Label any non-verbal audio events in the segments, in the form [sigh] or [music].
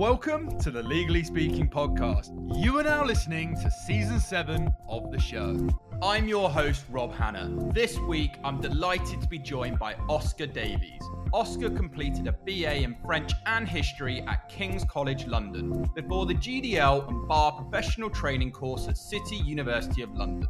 Welcome to the Legally Speaking podcast. You are now listening to season seven of the show. I'm your host, Rob Hanna. This week, I'm delighted to be joined by Oscar Davies. Oscar completed a BA in French and History at King's College London before the GDL and Bar Professional Training course at City University of London.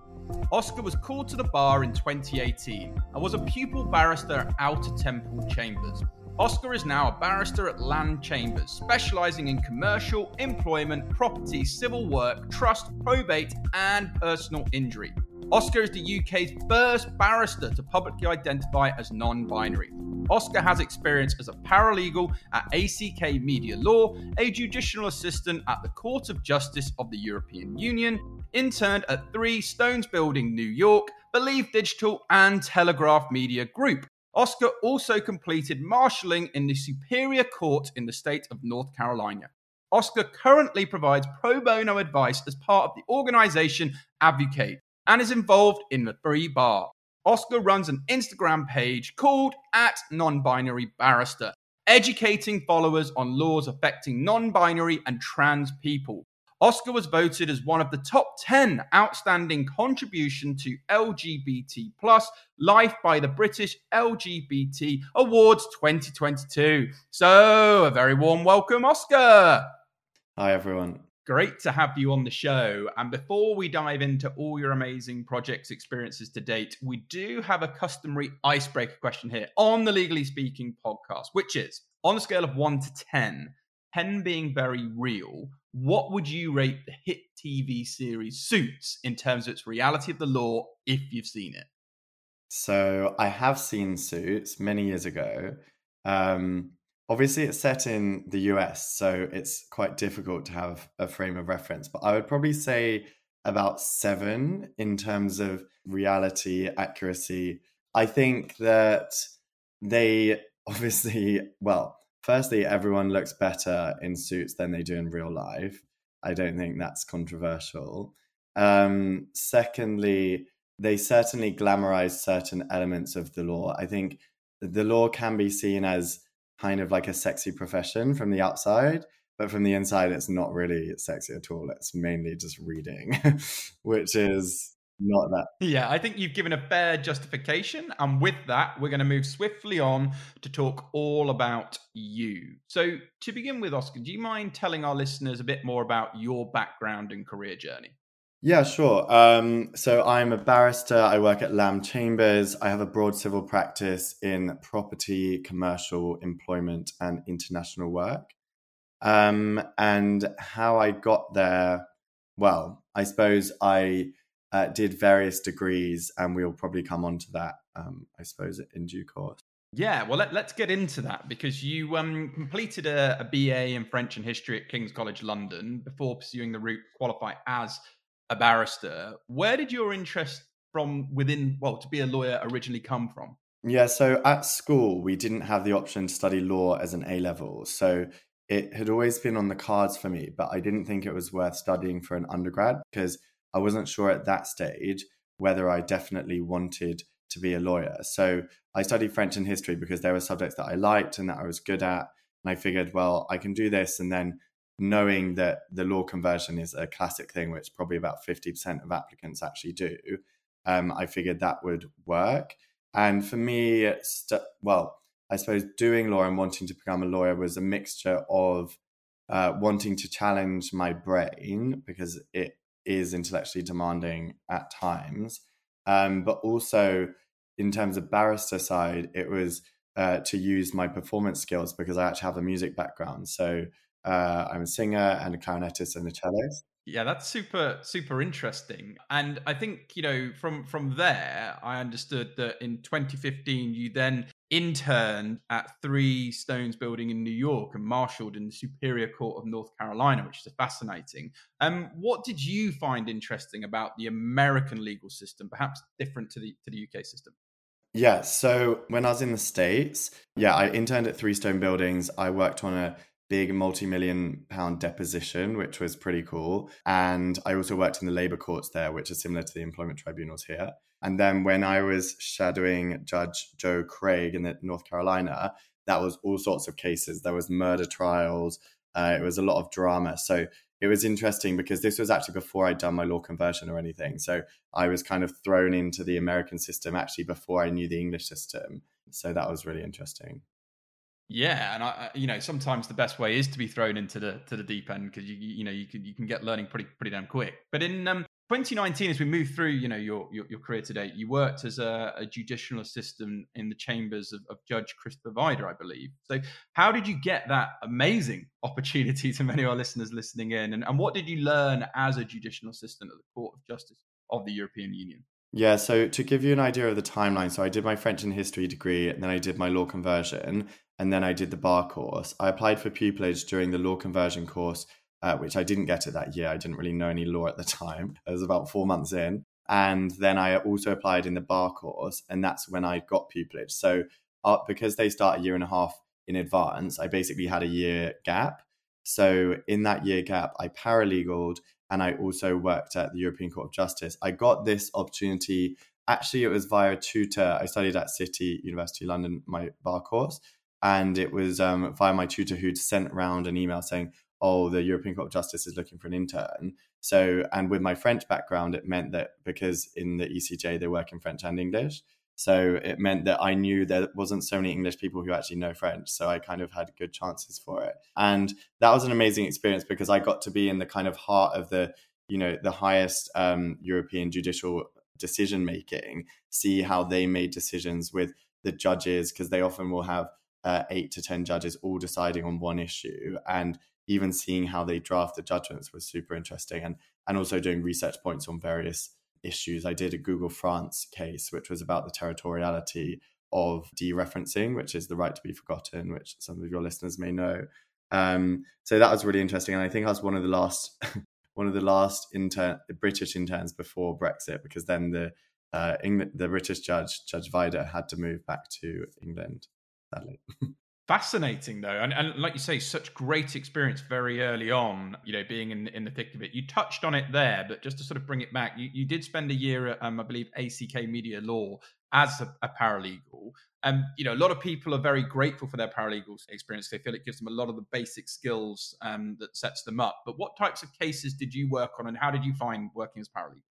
Oscar was called to the bar in 2018 and was a pupil barrister at Outer Temple Chambers. Oscar is now a barrister at Lamb Chambers, specialising in commercial, employment, property, civil work, trust, probate, and personal injury. Oscar is the UK's first barrister to publicly identify as non binary. Oscar has experience as a paralegal at ACK Media Law, a judicial assistant at the Court of Justice of the European Union, interned at Three Stones Building, New York, Believe Digital, and Telegraph Media Group. Oscar also completed marshalling in the Superior Court in the state of North Carolina. Oscar currently provides pro bono advice as part of the organization Advocate and is involved in the Free Bar. Oscar runs an Instagram page called at non-binary barrister, educating followers on laws affecting non-binary and trans people. Oscar was voted as one of the top 10 outstanding contribution to LGBT plus life by the British LGBT Awards 2022. So, a very warm welcome, Oscar. Hi, everyone. Great to have you on the show. And before we dive into all your amazing projects experiences to date, we do have a customary icebreaker question here on the Legally Speaking podcast, which is on a scale of 1 to 10, 10 being very real, what would you rate the hit TV series Suits in terms of its reality of the law if you've seen it? So I have seen Suits many years ago. Um, obviously, it's set in the US, so it's quite difficult to have a frame of reference. But I would probably say about seven in terms of reality accuracy. I think that they [laughs] obviously, well, firstly, everyone looks better in suits than they do in real life. I don't think that's controversial. Um, secondly, they certainly glamorize certain elements of the law. I think the law can be seen as kind of like a sexy profession from the outside, but from the inside, it's not really sexy at all. It's mainly just reading, [laughs] which is not that. Yeah, I think you've given a fair justification. And with that, we're going to move swiftly on to talk all about you. So, to begin with, Oscar, do you mind telling our listeners a bit more about your background and career journey? Yeah, sure. Um, so I'm a barrister. I work at Lamb Chambers. I have a broad civil practice in property, commercial, employment, and international work. Um, and how I got there, well, I suppose I uh, did various degrees, and we'll probably come on to that, um, I suppose, in due course. Yeah, well, let, us get into that because you um, completed a, a, BA in French and History at King's College London before pursuing the route to qualify as a barrister. Where did your interest from within, well, to be a lawyer originally come from? Yeah, so at school, we didn't have the option to study law as an A level. So it had always been on the cards for me, but I didn't think it was worth studying for an undergrad because I wasn't sure at that stage whether I definitely wanted to be a lawyer. So I studied French and history because there were subjects that I liked and that I was good at. And I figured, well, I can do this. And then knowing that the law conversion is a classic thing, which probably about 50% of applicants actually do, um, I figured that would work. And for me, st- well, I suppose doing law and wanting to become a lawyer was a mixture of uh, wanting to challenge my brain because it is intellectually demanding at times. Um, but also, in terms of barrister side, it was uh, to use my performance skills because I actually have a music background. So uh, I'm a singer and a clarinetist and a cellist. Yeah, that's super super interesting. And I think, you know, from from there, I understood that in 2015 you then interned at Three Stones Building in New York and marshaled in the Superior Court of North Carolina, which is fascinating. Um, what did you find interesting about the American legal system, perhaps different to the to the UK system? Yeah, so when I was in the States, yeah, I interned at Three Stone Buildings. I worked on a big multi-million pound deposition, which was pretty cool. And I also worked in the labor courts there, which are similar to the employment tribunals here. And then when I was shadowing Judge Joe Craig in North Carolina, that was all sorts of cases. There was murder trials, Uh, it was a lot of drama. So it was interesting because this was actually before I'd done my law conversion or anything. So I was kind of thrown into the American system actually before I knew the English system. So that was really interesting. Yeah, and I, you know, sometimes the best way is to be thrown into the to the deep end because you you know you can you can get learning pretty pretty damn quick. But in um, 2019, as we move through, you know, your your, your career today, you worked as a, a judicial assistant in the chambers of, of, Judge Christopher Vajda, I believe. So, how did you get that amazing [laughs] opportunity to many of our listeners listening in, and, and what did you learn as a judicial assistant at the Court of Justice of the European Union? Yeah, so to give you an idea of the timeline, so I did my French and history degree, and then I did my law conversion, and then I did the bar course. I applied for pupillage during the law conversion course, uh, which I didn't get it that year. I didn't really know any law at the time. [laughs] I was about four months in. And then I also applied in the bar course, and that's when I got pupillage. So uh, because they start a year and a half in advance, I basically had a year gap. So in that year gap, I paralegaled and I also worked at the European Court of Justice. I got this opportunity. Actually, it was via a tutor. I studied at City University London, my bar course, and it was um, via my tutor who'd sent around an email saying, "Oh, the European Court of Justice is looking for an intern." So, and with my French background, it meant that because in the ECJ they work in French and English, so it meant that I knew there wasn't so many English people who actually know French. So I kind of had good chances for it, and that was an amazing experience because I got to be in the kind of heart of the, you know, the highest um, European judicial decision making, see how they made decisions with the judges because they often will have uh, eight to 10 judges all deciding on one issue. And even seeing how they draft the judgments was super interesting. And, and also doing research points on various issues. I did a Google France case, which was about the territoriality of dereferencing, which is the right to be forgotten, which some of your listeners may know. Um, so that was really interesting, and I think I was one of the last, [laughs] one of the last intern, British interns before Brexit, because then the uh, England, the British judge, Judge Vajda, had to move back to England sadly. [laughs] Fascinating though, and, and like you say, such great experience very early on. You know, being in in the thick of it. You touched on it there, but just to sort of bring it back, you, you did spend a year at, um, I believe, ACK Media Law as a, a paralegal. And um, you know, a lot of people are very grateful for their paralegal experience. They feel it gives them a lot of the basic skills um, that sets them up. But what types of cases did you work on, and how did you find working as paralegal?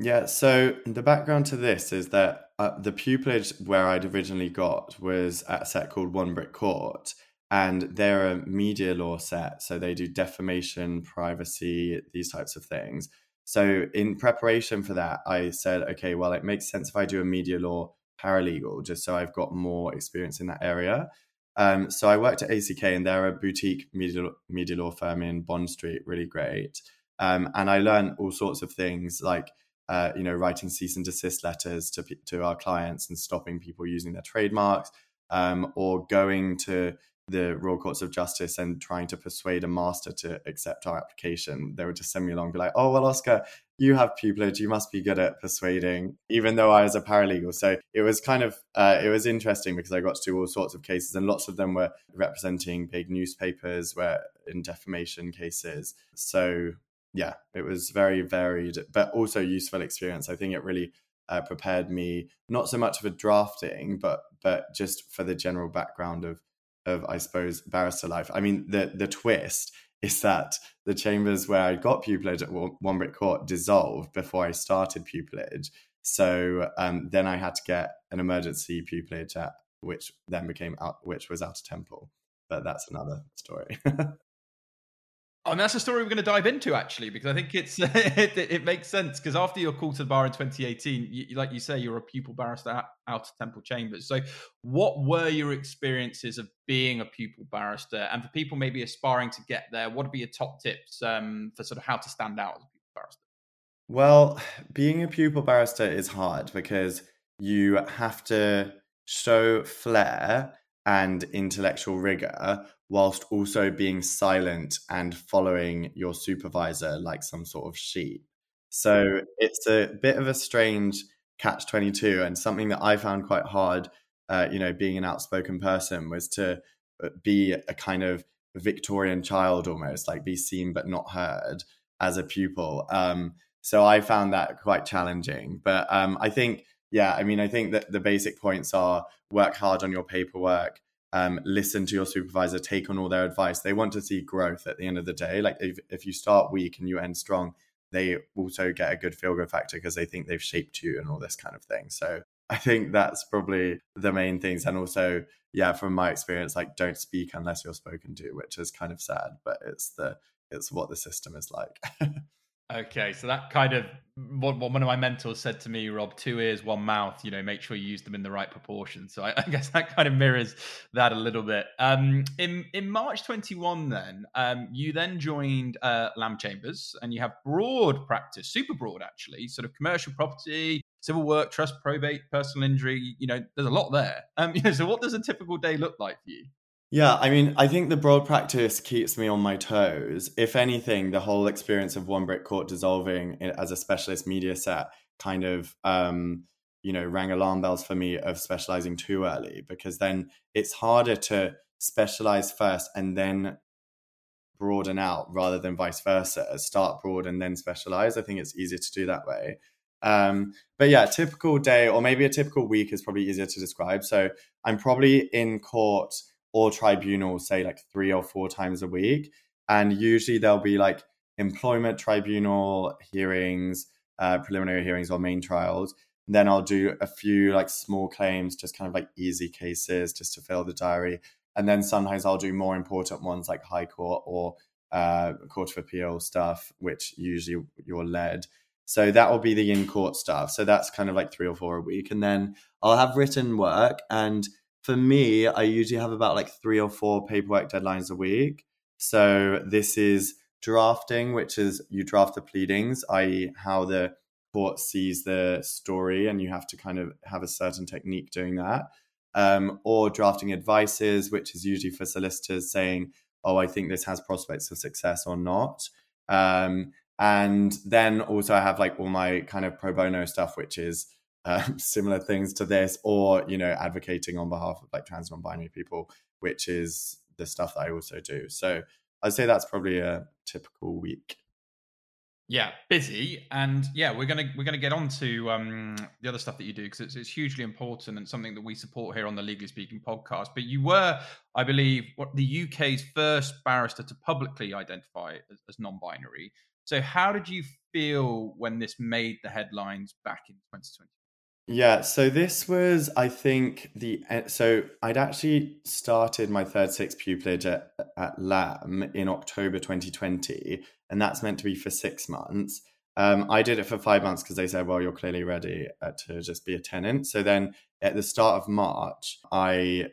Yeah, so the background to this is that uh, the pupillage where I'd originally got was at a set called One Brick Court, and they're a media law set. So they do defamation, privacy, these types of things. So in preparation for that, I said, okay, well, it makes sense if I do a media law paralegal, just so I've got more experience in that area. Um, so I worked at ACK, and they're a boutique media media law firm in Bond Street, really great. Um, and I learned all sorts of things like uh, you know, writing cease and desist letters to to our clients and stopping people using their trademarks, um, or going to the Royal Courts of Justice and trying to persuade a master to accept our application. They would just send me along, be like, "Oh well, Oscar, you have pupillage. You must be good at persuading." Even though I was a paralegal, so it was kind of uh, it was interesting because I got to do all sorts of cases, and lots of them were representing big newspapers, were in defamation cases. So yeah, it was very varied, but also useful experience. I think it really uh, prepared me not so much for drafting, but but just for the general background of of I suppose barrister life. I mean, the the twist [laughs] is that the chambers where I got pupillage at One Brick Court dissolved before I started pupillage. So um, then I had to get an emergency pupillage at which then became out, which was Outer Temple. But that's another story. [laughs] Oh, and that's a story we're going to dive into actually, because I think it's [laughs] it, it, makes sense. Because after your call to the bar in 2018, you, like you say, you're a pupil barrister out, of Temple Chambers. So, what were your experiences of being a pupil barrister? And for people maybe aspiring to get there, what would be your top tips um, for sort of how to stand out as a pupil barrister? Well, [sighs] being a pupil barrister is hard because you have to show flair and intellectual rigor whilst also being silent and following your supervisor like some sort of sheep. So it's a bit of a strange catch 22 and something that I found quite hard, uh, you know, being an outspoken person was to uh, be a kind of Victorian child almost, like be seen but not heard as a pupil. Um, so I found that quite challenging. But um, I think, yeah, I mean, I think that the basic points are work hard on your paperwork, um, listen to your supervisor, take on all their advice. They want to see growth at the end of the day. Like if, if you start weak and you end strong, they also get a good feel good factor because they think they've shaped you and all this kind of thing. So I think that's probably the main things. And also, yeah, from my experience, like don't speak unless you're spoken to, which is kind of sad, but it's the it's what the system is like. [laughs] Okay, so that kind of what, one of my mentors said to me, Rob, two ears, one mouth, you know, make sure you use them in the right proportion. So I, [laughs] I guess that kind of mirrors that a little bit. Um, in in March 21, then, um, you then joined uh, Lamb Chambers and you have broad practice, super broad actually, sort of commercial property, civil work, trust, probate, personal injury, you know, there's a lot there. Um, you [laughs] know, so what does a typical day look like for you? Yeah, I mean, I think the broad practice keeps me on my toes. If anything, the whole experience of One Brick Court dissolving as a specialist media set kind of, um, you know, rang alarm bells for me of specializing too early because then it's harder to specialize first and then broaden out rather than vice versa. Start broad and then specialize. I think it's easier to do that way. Um, but yeah, typical day or maybe a typical week is probably easier to describe. So I'm probably in court or tribunals say like three or four times a week. And usually there'll be like employment tribunal hearings uh, preliminary hearings or main trials. And then i'll do a few like small claims just kind of like easy cases just to fill the diary. And then sometimes i'll do more important ones like high court or uh, court of appeal stuff which usually you're led. So that will be the in court stuff. So that's kind of like three or four a week. And then i'll have written work and for me, I usually have about like three or four paperwork deadlines a week. So this is drafting, which is you draft the pleadings, i.e., how the court sees the story, and you have to kind of have a certain technique doing that. Um, or drafting advices, which is usually for solicitors saying, "Oh, I think this has prospects of success or not." Um, and then also I have like all my kind of pro bono stuff, which is um, [laughs] similar things to this, or you know, advocating on behalf of like trans non-binary people, which is the stuff that I also do. So I'd say that's probably a typical week. Yeah, busy, and yeah, we're gonna we're gonna get on to um, the other stuff that you do because it's, it's hugely important and something that we support here on the Legally Speaking podcast. But you were, I believe, what the UK's first barrister to publicly identify as, as non-binary. So, how did you feel when this made the headlines back in 2020? Yeah, so this was, I think, the so I'd actually started my third six pupillage at, at Lamb in October 2020, and that's meant to be for six months. Um, I did it for five months because they said, well, you're clearly ready uh, to just be a tenant. So then at the start of March, I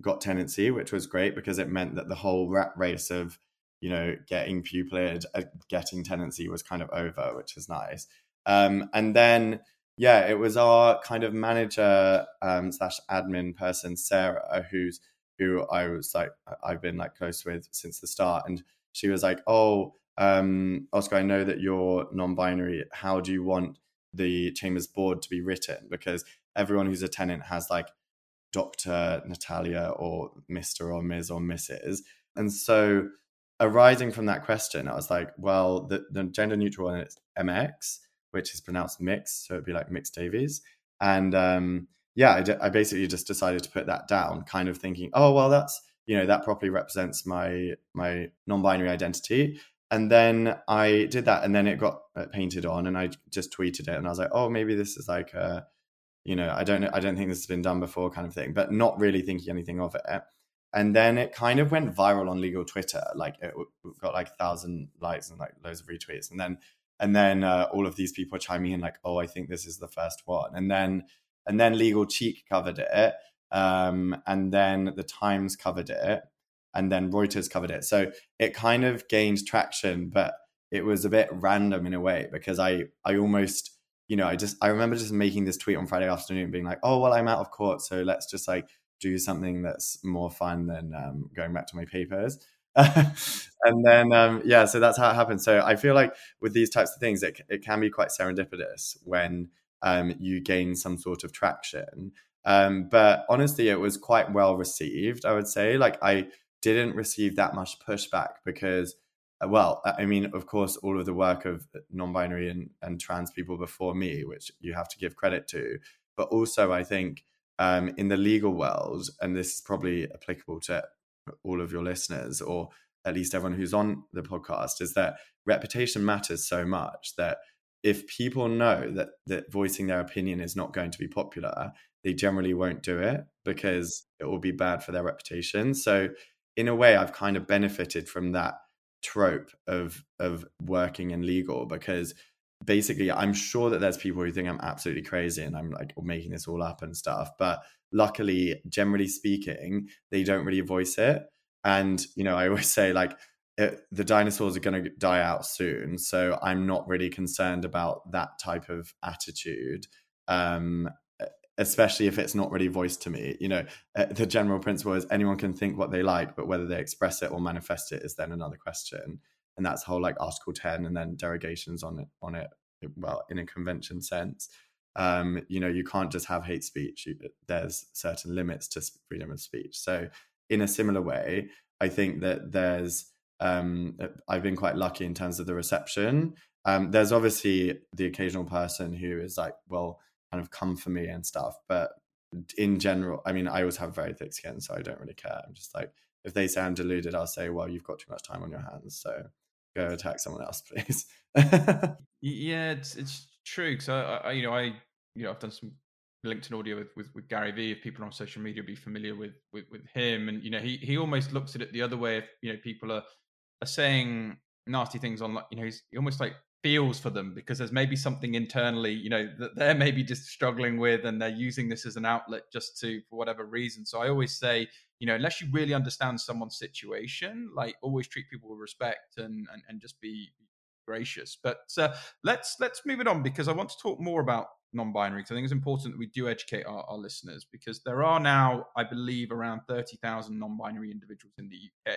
got tenancy, which was great because it meant that the whole rat race of, you know, getting pupillage, uh, getting tenancy was kind of over, which is nice. Um, and then yeah, it was our kind of manager um, slash admin person, Sarah, who's who I was like I've been like close with since the start, and she was like, "Oh, um, Oscar, I know that you're non-binary. How do you want the Chambers board to be written? Because everyone who's a tenant has like Doctor Natalia or Mister or Ms. or Mrs. And so, arising from that question, I was like, well, the, the gender neutral one is MX which is pronounced mix, so it'd be like mixed Davies. And um, yeah, I, d- I basically just decided to put that down, kind of thinking, oh well, that's you know that properly represents my my non-binary identity. And then I did that, and then it got uh, painted on, and I just tweeted it, and I was like, oh, maybe this is like a, you know, I don't know, I don't think this has been done before, kind of thing, but not really thinking anything of it. And then it kind of went viral on legal Twitter, like it got like a thousand likes and like loads of retweets, and then and then uh, all of these people chiming in like oh i think this is the first one. And then and then legal cheek covered it um, and then the times covered it and then reuters covered it. So it kind of gained traction but it was a bit random in a way because i i almost you know i just i remember just making this tweet on friday afternoon being like oh well i'm out of court so let's just like do something that's more fun than um, going back to my papers [laughs] and then um, yeah, so that's how it happens. So I feel like with these types of things, it it can be quite serendipitous when um, you gain some sort of traction. Um, but honestly, it was quite well received. I would say, like I didn't receive that much pushback because, uh, well, I mean, of course, all of the work of non-binary and, and trans people before me, which you have to give credit to, but also I think um, in the legal world, and this is probably applicable to all of your listeners or at least everyone who's on the podcast, is that reputation matters so much that if people know that that voicing their opinion is not going to be popular, they generally won't do it because it will be bad for their reputation. So in a way, I've kind of benefited from that trope of of working in legal because basically i'm sure that there's people who think i'm absolutely crazy and i'm like making this all up and stuff but luckily generally speaking they don't really voice it. And you know i always [laughs] say like it, the dinosaurs are going to die out soon so i'm not really concerned about that type of attitude um, especially if it's not really voiced to me. You know uh, the general principle is anyone can think what they like but whether they express it or manifest it is then another question. And that's whole like article 10 and then derogations on it on it well in a convention sense um, you know you can't just have hate speech. There's certain limits to freedom of speech. So in a similar way i think that there's um, uh, i've been quite lucky in terms of the reception. Um, there's obviously the occasional person who is like well kind of come for me and stuff but in general i mean i always have very thick skin so i don't really care. I'm just like if they say i'm deluded i'll say well you've got too much time on your hands so go attack someone else, [laughs] please. yeah, it's it's true because I, I, you know I you know I've done some LinkedIn audio with, with, with Gary Vee. If people on social media be familiar with, with with him, and you know he he almost looks at it the other way. If you know people are are saying nasty things on like you know he's he almost like feels for them because there's maybe something internally you know that they're maybe just struggling with and they're using this as an outlet just to for whatever reason so i always say you know unless you really understand someone's situation like always treat people with respect and and, and just be gracious but uh, let's let's move it on because i want to talk more about non-binary because i think it's important that we do educate our, our listeners because there are now i believe around 30000 non-binary individuals in the uk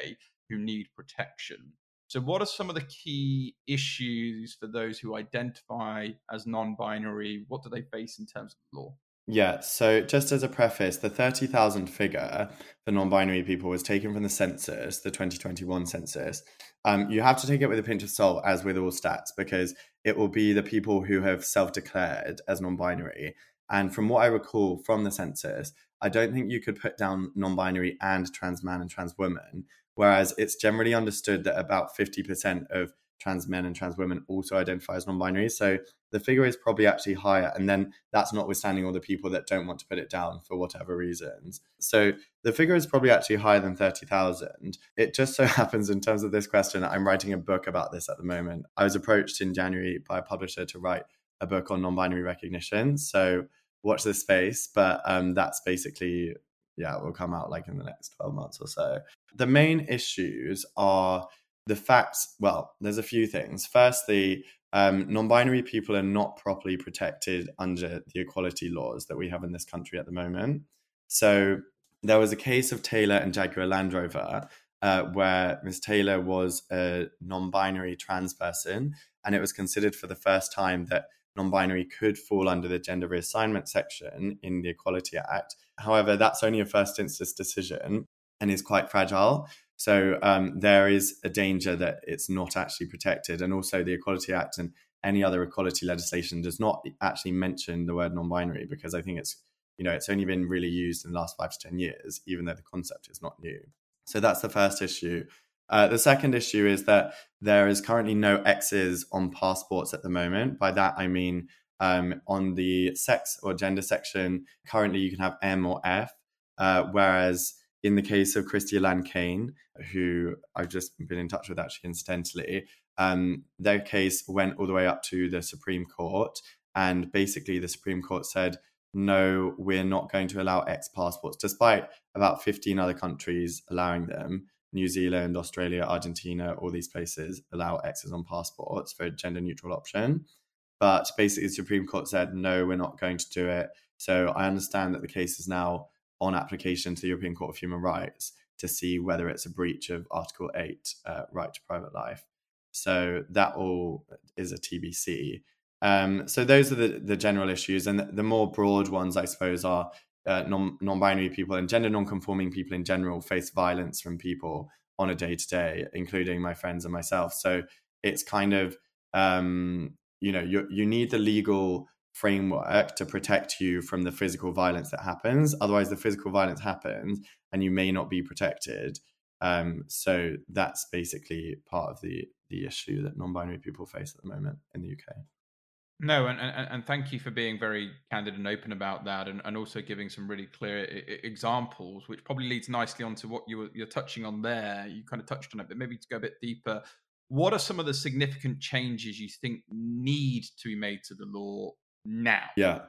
who need protection so, what are some of the key issues for those who identify as non binary? What do they face in terms of law? Yeah, so just as a preface, the 30,000 figure for non binary people was taken from the census, the 2021 census. Um, you have to take it with a pinch of salt, as with all stats, because it will be the people who have self declared as non binary. And from what I recall from the census, I don't think you could put down non binary and trans man and trans woman Whereas it's generally understood that about 50% of trans men and trans women also identify as non binary. So the figure is probably actually higher. And then that's notwithstanding all the people that don't want to put it down for whatever reasons. So the figure is probably actually higher than 30,000. It just so [laughs] happens, in terms of this question, I'm writing a book about this at the moment. I was approached in January by a publisher to write a book on non binary recognition. So watch this space. But um, that's basically yeah, will come out like in the next 12 months or so. The main issues are the facts. Well, there's a few things. Firstly, um, non binary people are not properly protected under the equality laws that we have in this country at the moment. So there was a case of Taylor and Jaguar Land Rover uh, where Ms. Taylor was a non binary trans person, and it was considered for the first time that non binary could fall under the gender reassignment section in the Equality Act. However, that's only a first instance decision and is quite fragile. So um, there is a danger that it's not actually protected. And also, the Equality Act and any other equality legislation does not actually mention the word non binary because I think it's you know it's only been really used in the last five to ten years even though the concept is not new so that's the first issue uh, the second issue is that there is currently no X's on passports at the moment. By that, I mean um, on the sex or gender section, currently you can have M or F, uh, whereas in the case of Christie Elan-Cane, who I've just been in touch with actually incidentally, um, their case went all the way up to the Supreme Court. And basically, the Supreme Court said, no, we're not going to allow X passports, despite about 15 other countries allowing them. New Zealand, Australia, Argentina, all these places allow X's on passports for a gender neutral option. But basically, the Supreme Court said, no, we're not going to do it. So I understand that the case is now on application to the European Court of Human Rights to see whether it's a breach of Article 8, uh, right to private life. So that all is a TBC. Um, so those are the, the general issues. And the, more broad ones, I suppose, are uh, non non-binary people and gender non-conforming people in general face violence from people on a day to day, including my friends and myself. So it's kind of um, you know you you need the legal framework to protect you from the physical violence that happens. Otherwise, the physical violence happens and you may not be protected. Um, so that's basically part of the the issue that non-binary people face at the moment in the UK. No, and, and, and thank you for being very candid and open about that, and, and also giving some really clear I- examples, which probably leads nicely onto what you were, you're touching on there. You kind of touched on it, but maybe to go a bit deeper, what are some of the significant changes you think need to be made to the law now? Yeah.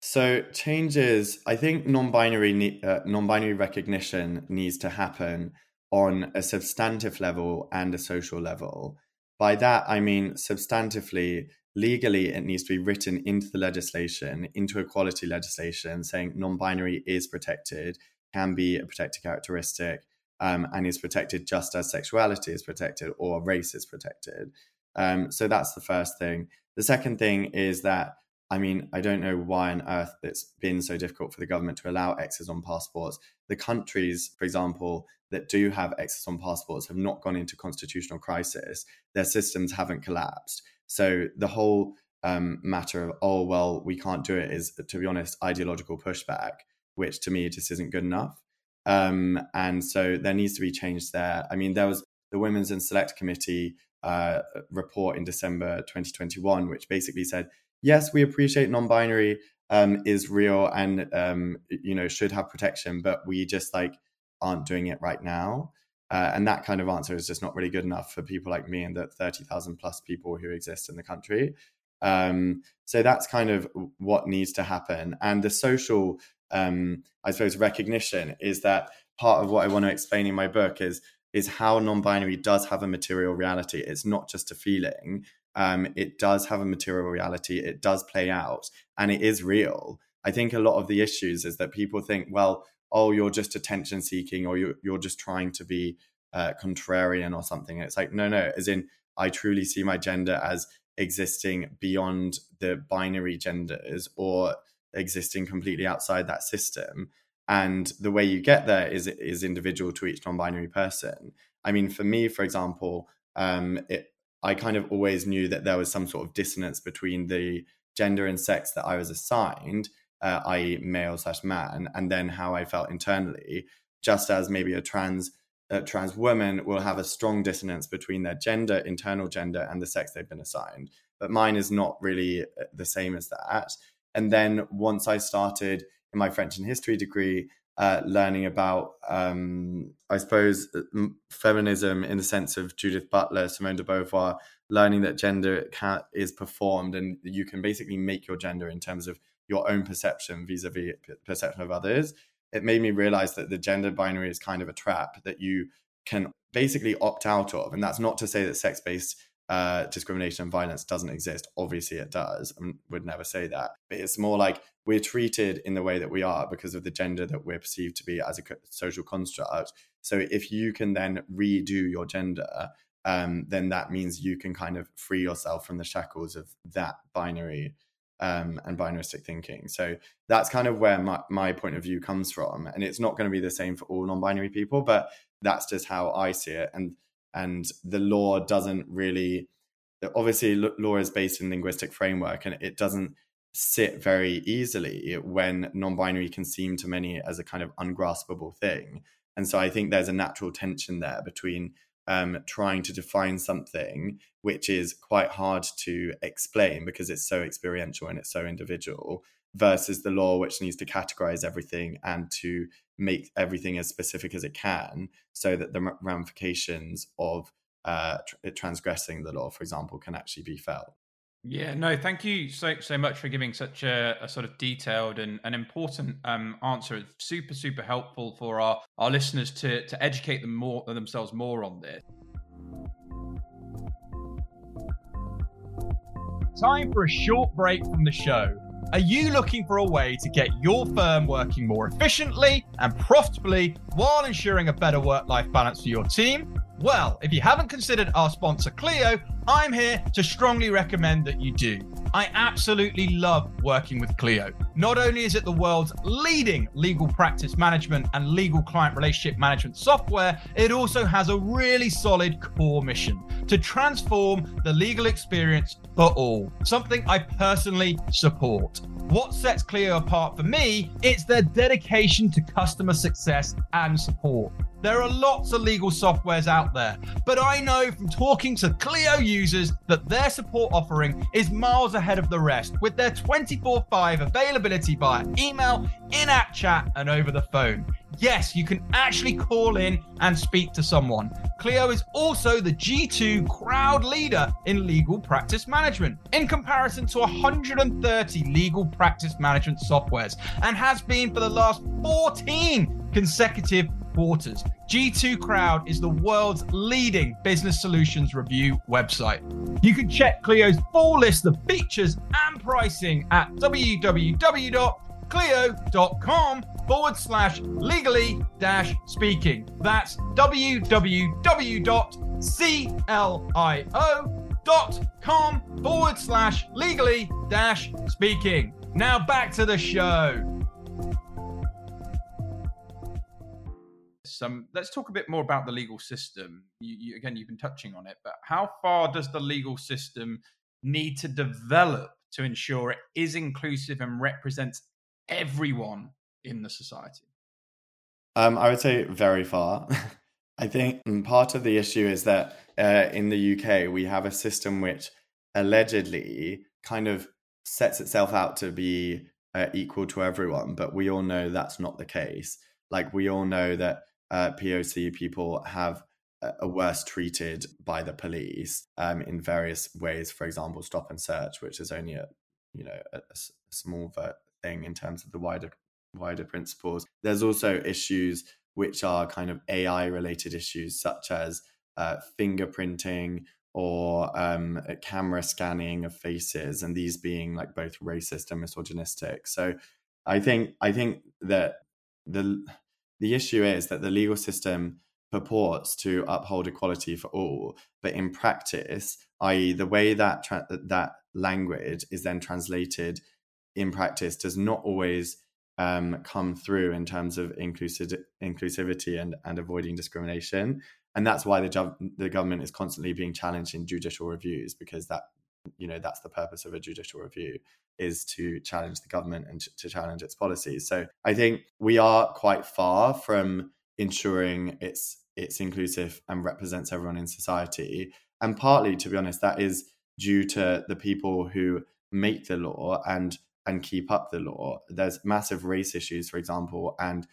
So changes, I think non-binary uh, non-binary recognition needs to happen on a substantive level and a social level. By that I mean substantively, legally it needs to be written into the legislation, into equality legislation, saying non-binary is protected, can be a protected characteristic, um, and is protected just as sexuality is protected or race is protected. Um, so that's the first thing. The second thing is that I mean, I don't know why on earth it's been so difficult for the government to allow X's on passports. The countries, for example, that do have X's on passports have not gone into constitutional crisis. Their systems haven't collapsed. So the whole um, matter of, oh, well, we can't do it is, to be honest, ideological pushback, which to me just isn't good enough. Um, and so there needs to be change there. I mean, there was the Women's and Select Committee uh, report in December 2021, which basically said, yes, we appreciate non-binary um, is real and um, you know should have protection, but we just like aren't doing it right now. Uh, and that kind of answer is just not really good enough for people like me and the 30,000 plus people who exist in the country. Um, so that's kind of what needs to happen. And the social, um, I suppose, recognition is that part of what I want to explain in my book is is how non-binary does have a material reality. It's not just a feeling. Um, it does have a material reality. It does play out, and it is real. I think a lot of the issues is that people think, well, oh, you're just attention seeking, or you're you're just trying to be uh, contrarian or something. And it's like, no, no. As in, I truly see my gender as existing beyond the binary genders or existing completely outside that system. And the way you get there is is individual to each non-binary person. I mean, for me, for example, um, it, I kind of always knew that there was some sort of dissonance between the gender and sex that I was assigned, uh, i.e., male slash man, and then how I felt internally. Just as maybe a trans a trans woman will have a strong dissonance between their gender, internal gender, and the sex they've been assigned. But mine is not really uh, the same as that. And then once I started in my French and history degree, uh, learning about, um, I suppose, uh, feminism in the sense of Judith Butler, Simone de Beauvoir, learning that gender is performed and you can basically make your gender in terms of your own perception vis-a-vis perception of others. It made me realize that the gender binary is kind of a trap that you can basically opt out of. And that's not to say that sex-based uh, discrimination and violence doesn't exist. Obviously, it does. I would never say that. But it's more like we're treated in the way that we are because of the gender that we're perceived to be as a social construct. So if you can then redo your gender, um, then that means you can kind of free yourself from the shackles of that binary um, and binaristic thinking. So that's kind of where my, my point of view comes from. And it's not going to be the same for all non binary people, but that's just how I see it. And and the law doesn't really obviously law is based in linguistic framework and it doesn't sit very easily when non-binary can seem to many as a kind of ungraspable thing. And so i think there's a natural tension there between um, trying to define something which is quite hard to explain because it's so experiential and it's so individual versus the law which needs to categorize everything and to make everything as specific as it can so that the ramifications of uh, tr- transgressing the law, for example, can actually be felt. Yeah, no, thank you so so much for giving such a, a sort of detailed and an important um, answer. It's super super helpful for our our listeners to to educate them more themselves more on this. Time for a short break from the show. Are you looking for a way to get your firm working more efficiently and profitably while ensuring a better work life balance for your team? Well, if you haven't considered our sponsor Clio, I'm here to strongly recommend that you do. I absolutely love working with Clio. Not only is it the world's leading legal practice management and legal client relationship management software, it also has a really solid core mission to transform the legal experience for all, something I personally support. What sets Clio apart for me, it's their dedication to customer success and support. There are lots of legal softwares out there, but I know from talking to Clio users that their support offering is miles ahead of the rest with their 24 5 availability via email, in app chat, and over the phone. Yes, you can actually call in and speak to someone. Clio is also the G2 crowd leader in legal practice management in comparison to 130 legal practice management softwares and has been for the last 14 consecutive quarters. G2 Crowd is the world's leading business solutions review website. You can check Clio's full list of features and pricing at www.clio.com forward slash legally dash speaking. That's www.clio.com forward slash legally dash speaking. Now back to the show. Um, let's talk a bit more about the legal system. You, you, again, you've been touching on it, but how far does the legal system need to develop to ensure it is inclusive and represents everyone in the society? Um, I would say very far. [laughs] I think part of the issue is that uh, in the UK, we have a system which allegedly kind of sets itself out to be uh, equal to everyone, but we all know that's not the case. Like, we all know that uh, POC people have are worse treated by the police um, in various ways. For example, stop and search, which is only a you know a, a small thing in terms of the wider wider principles. There's also issues which are kind of AI related issues, such as uh, fingerprinting or um, camera scanning of faces, and these being like both racist and misogynistic. So, I think I think that the the issue is that the legal system purports to uphold equality for all, but in practice, i.e., the way that tra- that language is then translated in practice, does not always um, come through in terms of inclusive inclusivity and and avoiding discrimination. And that's why the the government is constantly being challenged in judicial reviews because that you know that's the purpose of a judicial review is to challenge the government and to challenge its policies. So I think we are quite far from ensuring it's it's inclusive and represents everyone in society. And partly, to be honest, that is due to the people who make the law and and keep up the law. There's massive race issues, for example, and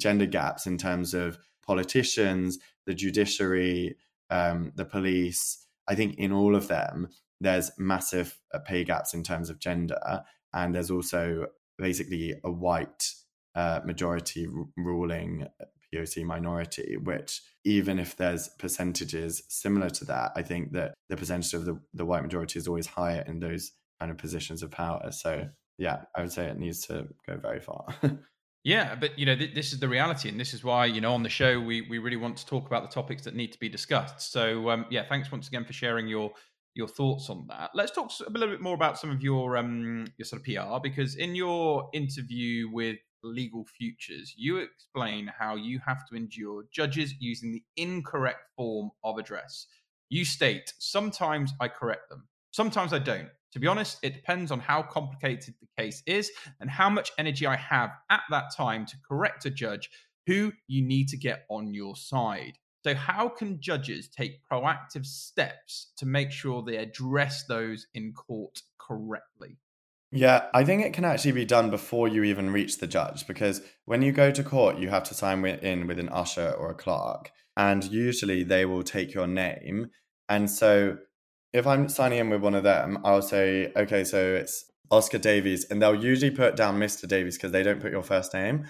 gender gaps in terms of politicians, the judiciary, um, the police. I think in all of them, there's massive uh, pay gaps in terms of gender, and there's also basically a white uh, majority r- ruling POC minority, which even if there's percentages similar to that, I think that the percentage of the, the white majority is always higher in those kind of positions of power. So yeah, I would say it needs to go very far. [laughs] Yeah, but you know th- this is the reality, and this is why you know on the show we we really want to talk about the topics that need to be discussed. So um, yeah, thanks once again for sharing your your thoughts on that. Let's talk a little bit more about some of your um your sort of PR because in your interview with Legal Futures, you explain how you have to endure judges using the incorrect form of address. You state, sometimes I correct them, sometimes I don't. To be honest, it depends on how complicated the case is and how much energy I have at that time to correct a judge who you need to get on your side. So, how can judges take proactive steps to make sure they address those in court correctly? Yeah, I think it can actually be done before you even reach the judge because when you go to court, you have to sign in with an usher or a clerk, and usually they will take your name. And so, if I'm signing in with one of them, I'll say, okay, so it's Oscar Davies, and they'll usually put down Mr. Davies because they don't put your first name.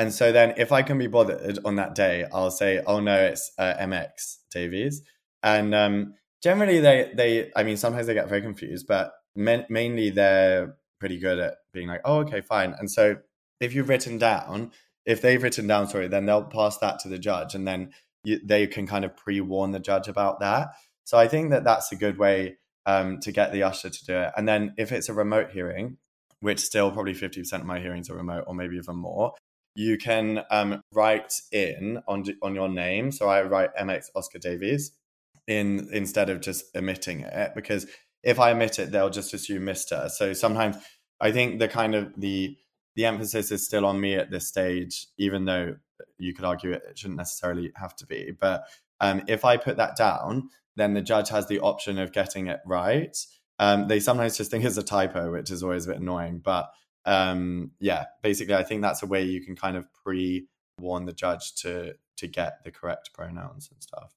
And so then, if I can be bothered on that day, I'll say, "Oh no, it's uh, MX Davies." And um, generally, they they I mean, sometimes they get very confused, but men, mainly they're pretty good at being like, "Oh, okay, fine." And so, if you've written down, if they've written down, sorry, then they'll pass that to the judge, and then you, they can kind of pre warn the judge about that. So I think that that's a good way um, to get the usher to do it. And then if it's a remote hearing, which still probably 50% of my hearings are remote or maybe even more, you can um, write in on, on your name. So I write MX Oscar Davies in instead of just omitting it because if I omit it, they'll just assume Mister. So sometimes I think the kind of the the emphasis is still on me at this stage, even though you could argue it, shouldn't necessarily have to be. But um, if I put that down, then the judge has the option of getting it right. Um, they sometimes just think it's a typo, which is always a bit annoying. But um, yeah, basically, I think that's a way you can kind of pre warn the judge to to get the correct pronouns and stuff.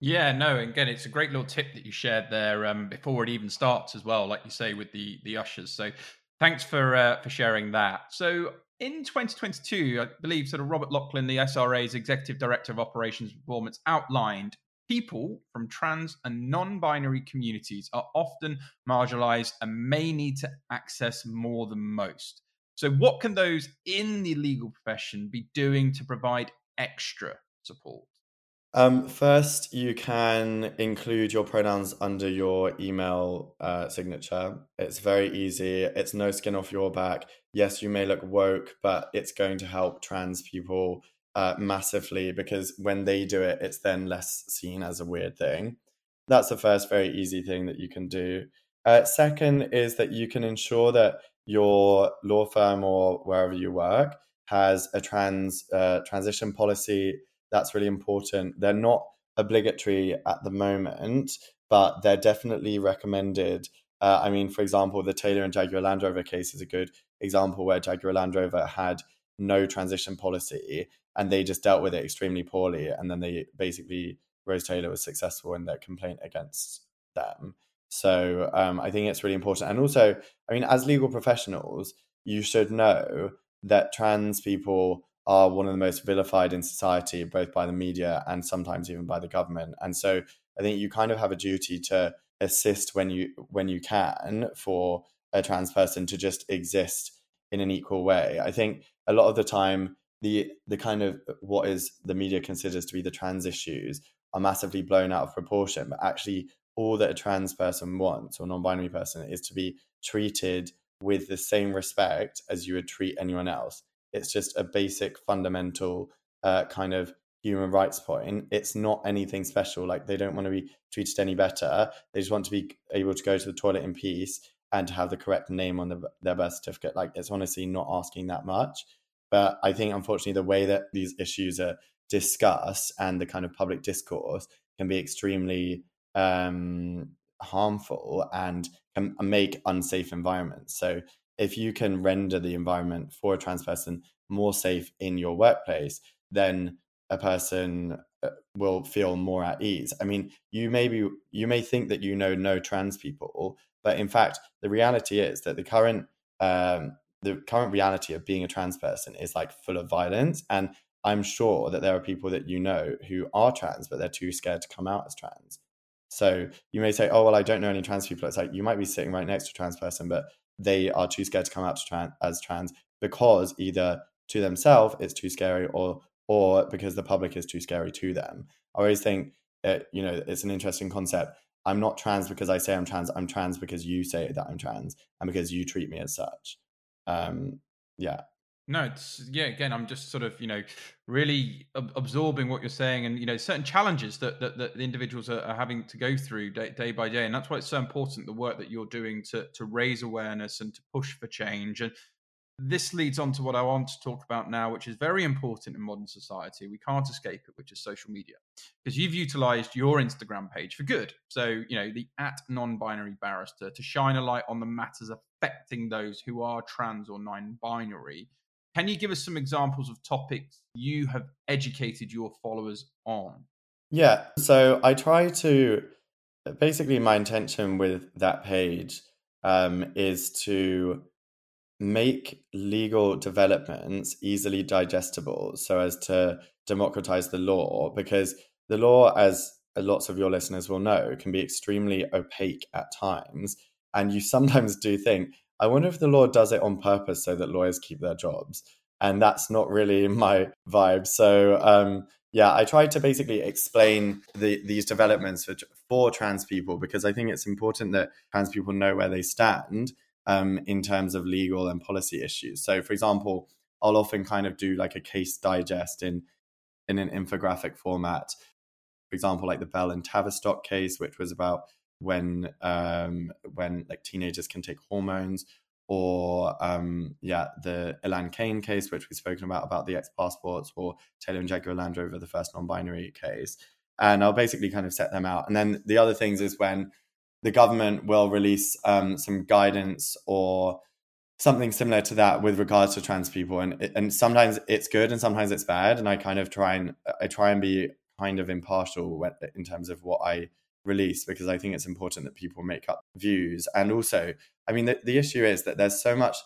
Yeah, no, again, it's a great little tip that you shared there um, before it even starts as well, like you say with the the ushers. So thanks for uh, for sharing that. So in 2022, I believe sort of Robert Lachlan, the SRA's executive director of operations performance, outlined people from trans and non-binary communities are often marginalized and may need to access more than most. So what can those in the legal profession be doing to provide extra support? Um, first, you can include your pronouns under your email uh, signature. It's very easy. It's no skin off your back. Yes, you may look woke, but it's going to help trans people uh, massively because when they do it, it's then less seen as a weird thing. That's the first very easy thing that you can do. Uh, second is that you can ensure that your law firm or wherever you work has a trans uh, transition policy that's really important. They're not obligatory at the moment, but they're definitely recommended. Uh, I mean, for example, the Taylor and Jaguar Land Rover case is a good example where Jaguar Land Rover had no transition policy and they just dealt with it extremely poorly. And then they basically, Rose Taylor was successful in their complaint against them. So um, I think it's really important. And also, I mean, as legal professionals, you should know that trans people are one of the most vilified in society, both by the media and sometimes even by the government. And so I think you kind of have a duty to assist when you when you can for a trans person to just exist in an equal way. I think a lot of the time the the kind of what is the media considers to be the trans issues are massively blown out of proportion, but actually all that a trans person wants or non-binary person is to be treated with the same respect as you would treat anyone else it's just a basic fundamental uh, kind of human rights point. It's not anything special. Like they don't want to be treated any better. They just want to be able to go to the toilet in peace and to have the correct name on the, their birth certificate. Like it's honestly not asking that much. But I think unfortunately the way that these issues are discussed and the kind of public discourse can be extremely um, harmful and can make unsafe environments. So if you can render the environment for a trans person more safe in your workplace, then a person uh, will feel more at ease. I mean, you may be, you may think that you know no trans people, but in fact, the reality is that the current um, the current reality of being a trans person is like full of violence, and I'm sure that there are people that you know who are trans, but they're too scared to come out as trans. So you may say, "Oh, well, I don't know any trans people." It's like you might be sitting right next to a trans person, but they are too scared to come out as trans because either to themselves it's too scary or or because the public is too scary to them. I always think it, you know it's an interesting concept. I'm not trans because I say I'm trans. I'm trans because you say that I'm trans and because you treat me as such. Um, yeah. No, it's yeah. Again, I'm just sort of you know really ab- absorbing what you're saying, and you know certain challenges that that, that the individuals are, are, having to go through day, day by day, and that's why it's so important the work that you're doing to to raise awareness and to push for change. And this leads on to what I want to talk about now, which is very important in modern society. We can't escape it, which is social media, because you've utilized your Instagram page for good. So you know the at non-binary barrister to shine a light on the matters affecting those who are trans or non-binary can you give us some examples of topics you have educated your followers on? Yeah, so I try to basically my intention with that page um, is to make legal developments easily digestible so as to democratize the law because the law as lots of your listeners will know can be extremely opaque at times and you sometimes do think I wonder if the law does it on purpose so that lawyers keep their jobs. and that's not really [laughs] my vibe. So um, yeah, I tried to basically explain the, these developments for, for trans people because I think it's important that trans people know where they stand um, in terms of legal and policy issues. So, for example, I'll often kind of do like a case digest in in an infographic format. For example, like the Bell and Tavistock case, which was about when um, when like teenagers can take hormones, or um, yeah, the Elan-Cane case, which we've spoken about about the X passports, or Taylor and Jaguar Land Rover, the first non-binary case. And I'll basically kind of set them out. And then the other things is when the government will release um, some guidance or something similar to that with regards to trans people and and sometimes it's good and sometimes it's bad and i kind of try and i try and be kind of impartial in terms of what i release because i think it's important that people make up views and also i mean the, the issue is that there's so much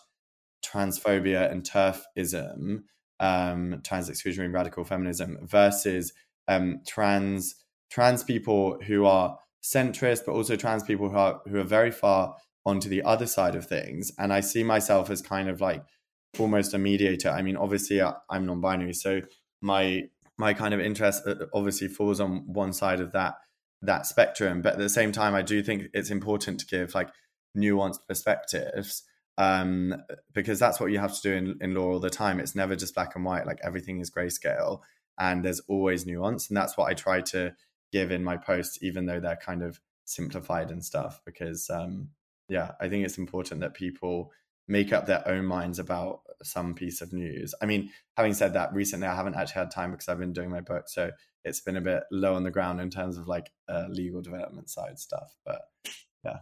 transphobia and TERFism um, trans exclusionary radical feminism versus um, trans trans people who are centrist but also trans people who are who are very far onto the other side of things. And I see myself as kind of like almost a mediator. I mean, obviously, uh, I'm non-binary, so my my kind of interest uh, obviously falls on one side of that that spectrum. But at the same time, I do think it's important to give like nuanced perspectives um, because that's what you have to do in, in law all the time. It's never just black and white. Like everything is grayscale, and there's always nuance, and that's what I try to give in my posts, even though they're kind of simplified and stuff. Because um, yeah, I think it's important that people make up their own minds about some piece of news. I mean, having said that, recently I haven't actually had time because I've been doing my book, so it's been a bit low on the ground in terms of like uh, legal development side stuff. But yeah.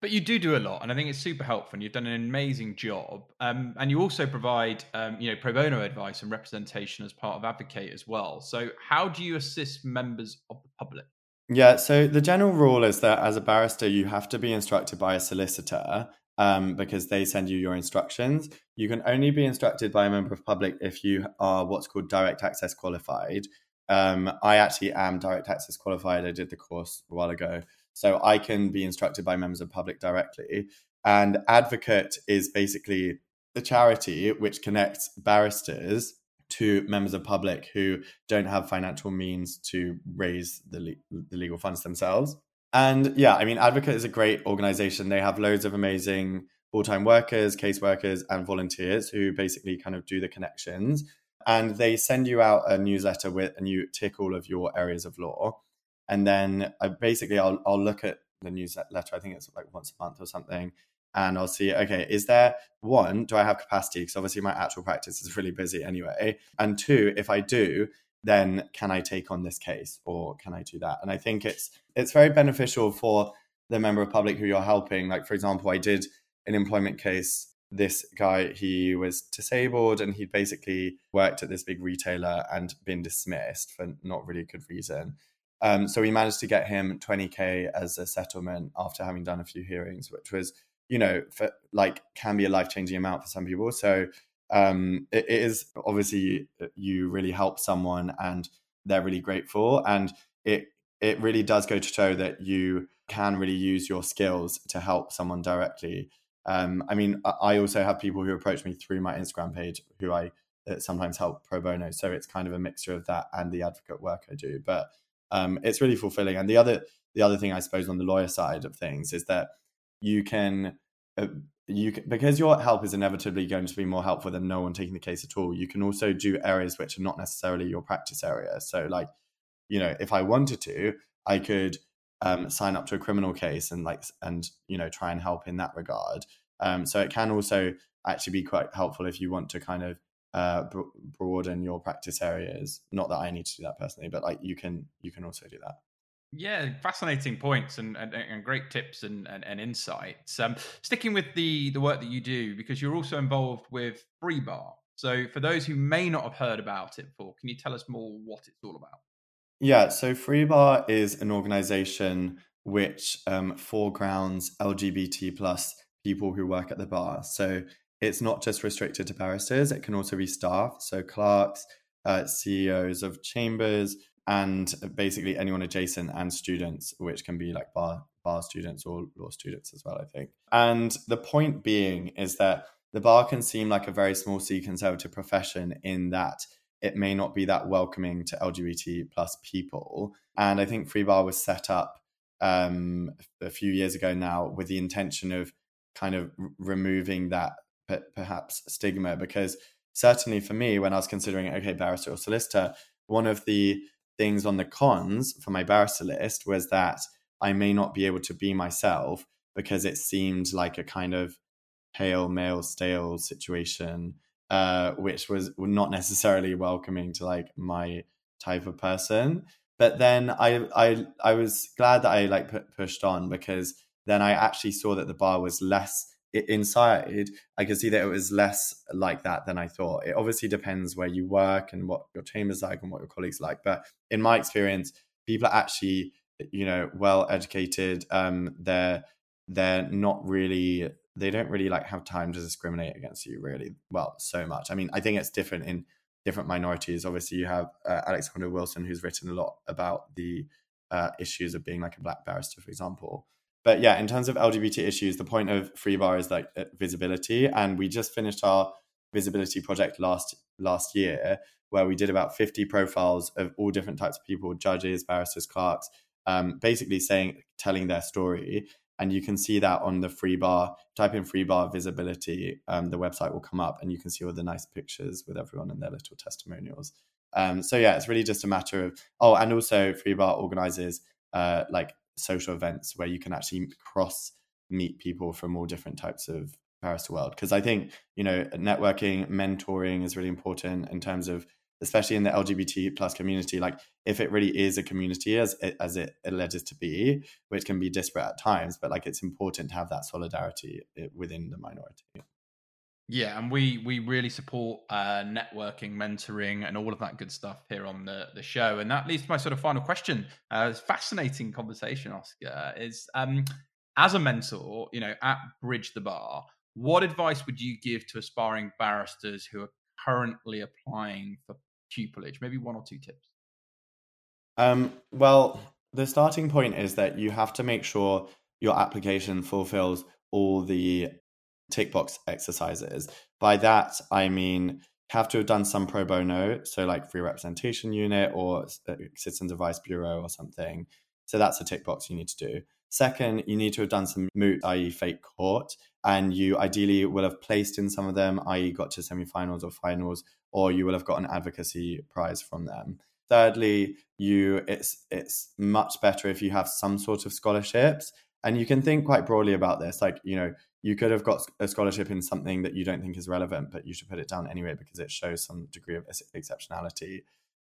But you do do a lot, and I think it's super helpful. And you've done an amazing job, um, and you also provide, um, you know, pro bono advice and representation as part of Advocate as well. So, how do you assist members of the public? Yeah, so the general rule is that as a barrister, you have to be instructed by a solicitor um, because they send you your instructions. You can only be instructed by a member of public if you are what's called direct access qualified. Um, I actually am direct access qualified. I did the course a while ago. So I can be instructed by members of public directly. And Advocate is basically the charity which connects barristers to members of public who don't have financial means to raise the, le- the legal funds themselves. And yeah, I mean, Advocate is a great organization. They have loads of amazing full time workers, caseworkers, and volunteers who basically kind of do the connections. And they send you out a newsletter with, and you tick all of your areas of law. And then I basically, I'll, I'll look at the newsletter. I think it's like once a month or something and I'll see, okay, is there one, do I have capacity? Because obviously my actual practice is really busy anyway. And two, if I do, then can I take on this case or can I do that? And I think it's it's very beneficial for the member of public who you're helping. Like for example, I did an employment case. This guy, he was disabled and he'd basically worked at this big retailer and been dismissed for not really a good reason. Um, so we managed to get him 20k as a settlement after having done a few hearings, which was you know, for, like can be a life changing amount for some people. So um, it, is obviously you really help someone and they're really grateful, and it it really does go to show that you can really use your skills to help someone directly. Um, I mean, I also have people who approach me through my Instagram page who I uh, sometimes help pro bono. So it's kind of a mixture of that and the advocate work I do. But um, it's really fulfilling. And the other the other thing I suppose on the lawyer side of things is that you can uh, you because your help is inevitably going to be more helpful than no one taking the case at all. You can also do areas which are not necessarily your practice area. So, like, you know, if I wanted to, I could um, sign up to a criminal case and like and you know try and help in that regard. Um, so it can also actually be quite helpful if you want to kind of uh, broaden your practice areas. Not that I need to do that personally, but like you can you can also do that. Yeah, fascinating points and, and, and great tips and, and, and insights. Um, sticking with the, the work that you do, because you're also involved with Free Bar. So, for those who may not have heard about it before, can you tell us more what it's all about? Yeah, so Free Bar is an organization which um, foregrounds LGBT plus people who work at the bar. So, it's not just restricted to barristers, it can also be staff, so clerks, uh, CEOs of chambers, and basically anyone adjacent and students, which can be like bar bar students or law students as well, I think. And the point being is that the bar can seem like a very small c conservative profession in that it may not be that welcoming to lgbt plus people and i think free bar was set up um, a few years ago now with the intention of kind of removing that p- perhaps stigma because certainly for me when i was considering okay barrister or solicitor one of the things on the cons for my barrister list was that i may not be able to be myself because it seemed like a kind of pale male stale situation uh, which was not necessarily welcoming to like my type of person. But then i i i was glad that i like pushed on because then i actually saw that the bar was less inside i could see that it was less like that than i thought. It obviously depends where you work and what your team is like and what your colleagues like but in my experience people are actually you know well educated um they're they're not really they don't really like have time to discriminate against you really well so much. I mean i think it's different in different minorities. Obviously you have uh, alexandra wilson who's written a lot about the uh, issues of being like a black barrister for example but yeah in terms of lgbt issues the point of free bar is like uh, visibility. And we just finished our visibility project last last year where we did about 50 profiles of all different types of people judges barristers clerks um, basically saying telling their story. And you can see that on the free bar type in free bar visibility um, the website will come up and you can see all the nice pictures with everyone and their little testimonials. Um, so yeah it's really just a matter of oh and also free bar organizes uh, like social events where you can actually cross meet people from all different types of barrister world because i think you know networking mentoring is really important in terms of especially in the LGBT plus community, like if it really is a community as it, as it alleges to be, which can be disparate at times, but like it's important to have that solidarity eh, within the minority. Yeah, and we we really support uh, networking, mentoring, and all of that good stuff here on the the show. And that leads to my sort of final question. Uh, it's fascinating conversation, Oscar. Is um, as a mentor, you know, at Bridge the Bar, what advice would you give to aspiring barristers who are currently applying for pupillage? Maybe one or two tips. Um, well, the starting point is that you have to make sure your application fulfills all the tick box exercises. By that, I mean have to have done some pro bono, so like free representation unit or uh, citizens advice bureau or something. So that's a tick box you need to do. Second, you need to have done some moot, i.e., fake court, and you ideally will have placed in some of them, i.e., got to semifinals or finals, or you will have got an advocacy prize from them. Thirdly, you it's it's much better if you have some sort of scholarships, and you can think quite broadly about this. Like you know, you could have got a scholarship in something that you don't think is relevant, but you should put it down anyway because it shows some degree of exceptionality.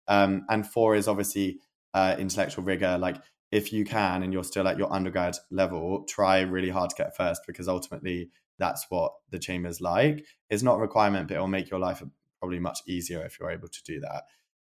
Um, and four is obviously uh, intellectual rigor. Like if you can and you're still at your undergrad level, try really hard to get first because ultimately that's what the chamber's like. It's not a requirement, but it'll make your life probably much easier if you're able to do that.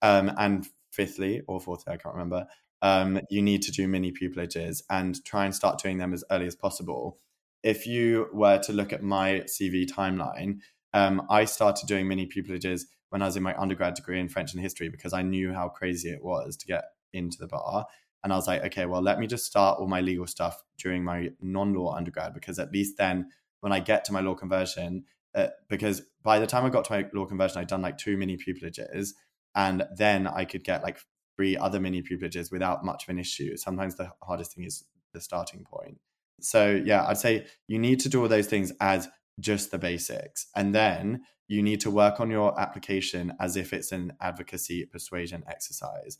Um, and fifthly or fourthly, I can't remember, um, you need to do mini pupillages and try and start doing them as early as possible. If you were to look at my CV timeline, um, I started doing mini pupillages when I was in my undergrad degree in French and history because I knew how crazy it was to get into the bar. And I was like, okay, well, let me just start all my legal stuff during my non law undergrad because at least then when I get to my law conversion, uh, because by the time I got to my law conversion, I'd done like two mini pupillages, and then I could get like three other mini pupillages without much of an issue. Sometimes the hardest thing is the starting point. So yeah, I'd say you need to do all those things as just the basics, and then you need to work on your application as if it's an advocacy persuasion exercise.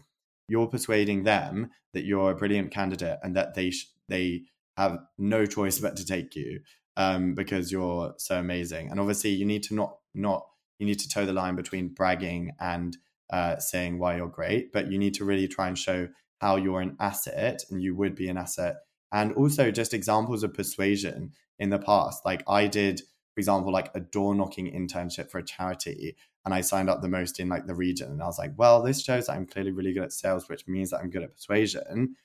You're persuading them that you're a brilliant candidate and that they sh- they have no choice but to take you um, because you're so amazing. And obviously, you need to not not you need to toe the line between bragging and uh, saying why you're great, but you need to really try and show how you're an asset and you would be an asset. And also just examples of persuasion in the past. Like I did, for example, like a door knocking internship for a charity and I signed up the most in like the region. And I was like, well, this shows that I'm clearly really good at sales, which means that I'm good at persuasion,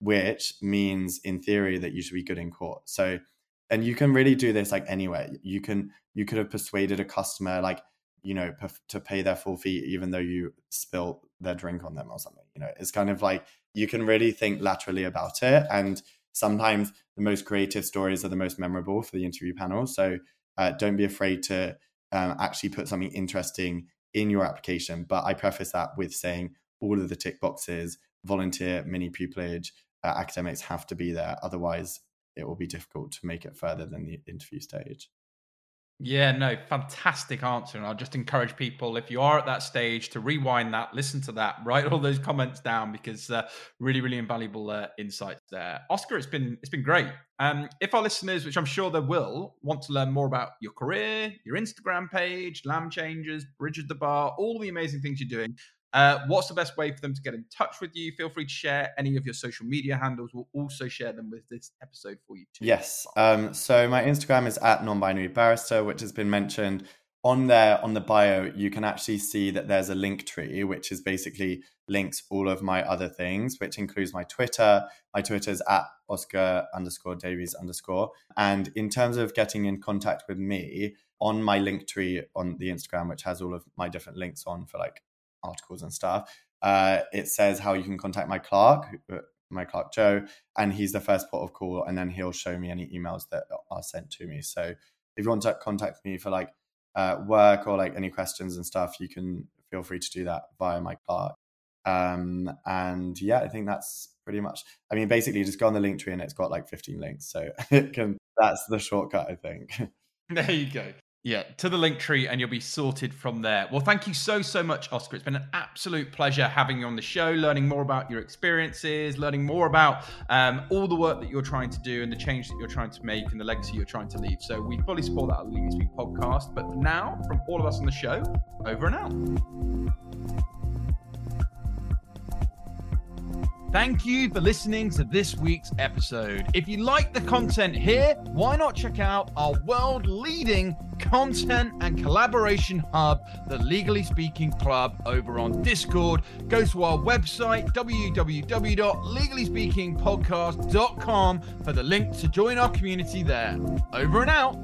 which means in theory that you should be good in court. So and you can really do this like anywhere you can you could have persuaded a customer like you know to pay their full fee even though you spill their drink on them or something you know it's kind of like you can really think laterally about it and sometimes the most creative stories are the most memorable for the interview panel so uh, don't be afraid to um, actually put something interesting in your application. But I preface that with saying all of the tick boxes, volunteer, mini pupillage, uh, academics have to be there. Otherwise, it will be difficult to make it further than the interview stage. Yeah, no, fantastic answer. And I'll just encourage people, if you are at that stage, to rewind that, listen to that, write all those comments down because uh, really, really invaluable uh, insights there. Oscar, it's been it's been great. Um, if our listeners, which I'm sure they will, want to learn more about your career, your Instagram page, Lamb Chambers, Bridge of the Bar, all the amazing things you're doing, uh, what's the best way for them to get in touch with you? Feel free to share any of your social media handles. We'll also share them with this episode for you too. Yes. Um, so my Instagram is at non-binary barrister, which has been mentioned on there on the bio. You can actually see that there's a link tree, which is basically links all of my other things, which includes my Twitter. My Twitter is at Oscar underscore Davies underscore. And in terms of getting in contact with me, on my link tree on the Instagram, which has all of my different links on for like articles and stuff, uh, it says how you can contact my clerk, uh, my clerk Joe, and he's the first port of call, and then he'll show me any emails that are sent to me. So if you want to contact me for like uh, work or like any questions and stuff, you can feel free to do that via my clerk. Um, and yeah, I think that's pretty much. I mean, basically, just go on the link tree and it's got like 15 links, so [laughs] it can. That's the shortcut, I think. [laughs] There you go. Yeah, to the link tree, and you'll be sorted from there. Well, thank you so, so much, Oscar. It's been an absolute pleasure having you on the show, learning more about your experiences, learning more about um, all the work that you're trying to do and the change that you're trying to make and the legacy you're trying to leave. So, we fully support that at the Speak podcast. But now, from all of us on the show, over and out. Thank you for listening to this week's episode. If you like the content here, why not check out our world leading content and collaboration hub, the Legally Speaking Club, over on Discord? Go to our website, www.legallyspeakingpodcast.com, for the link to join our community there. Over and out.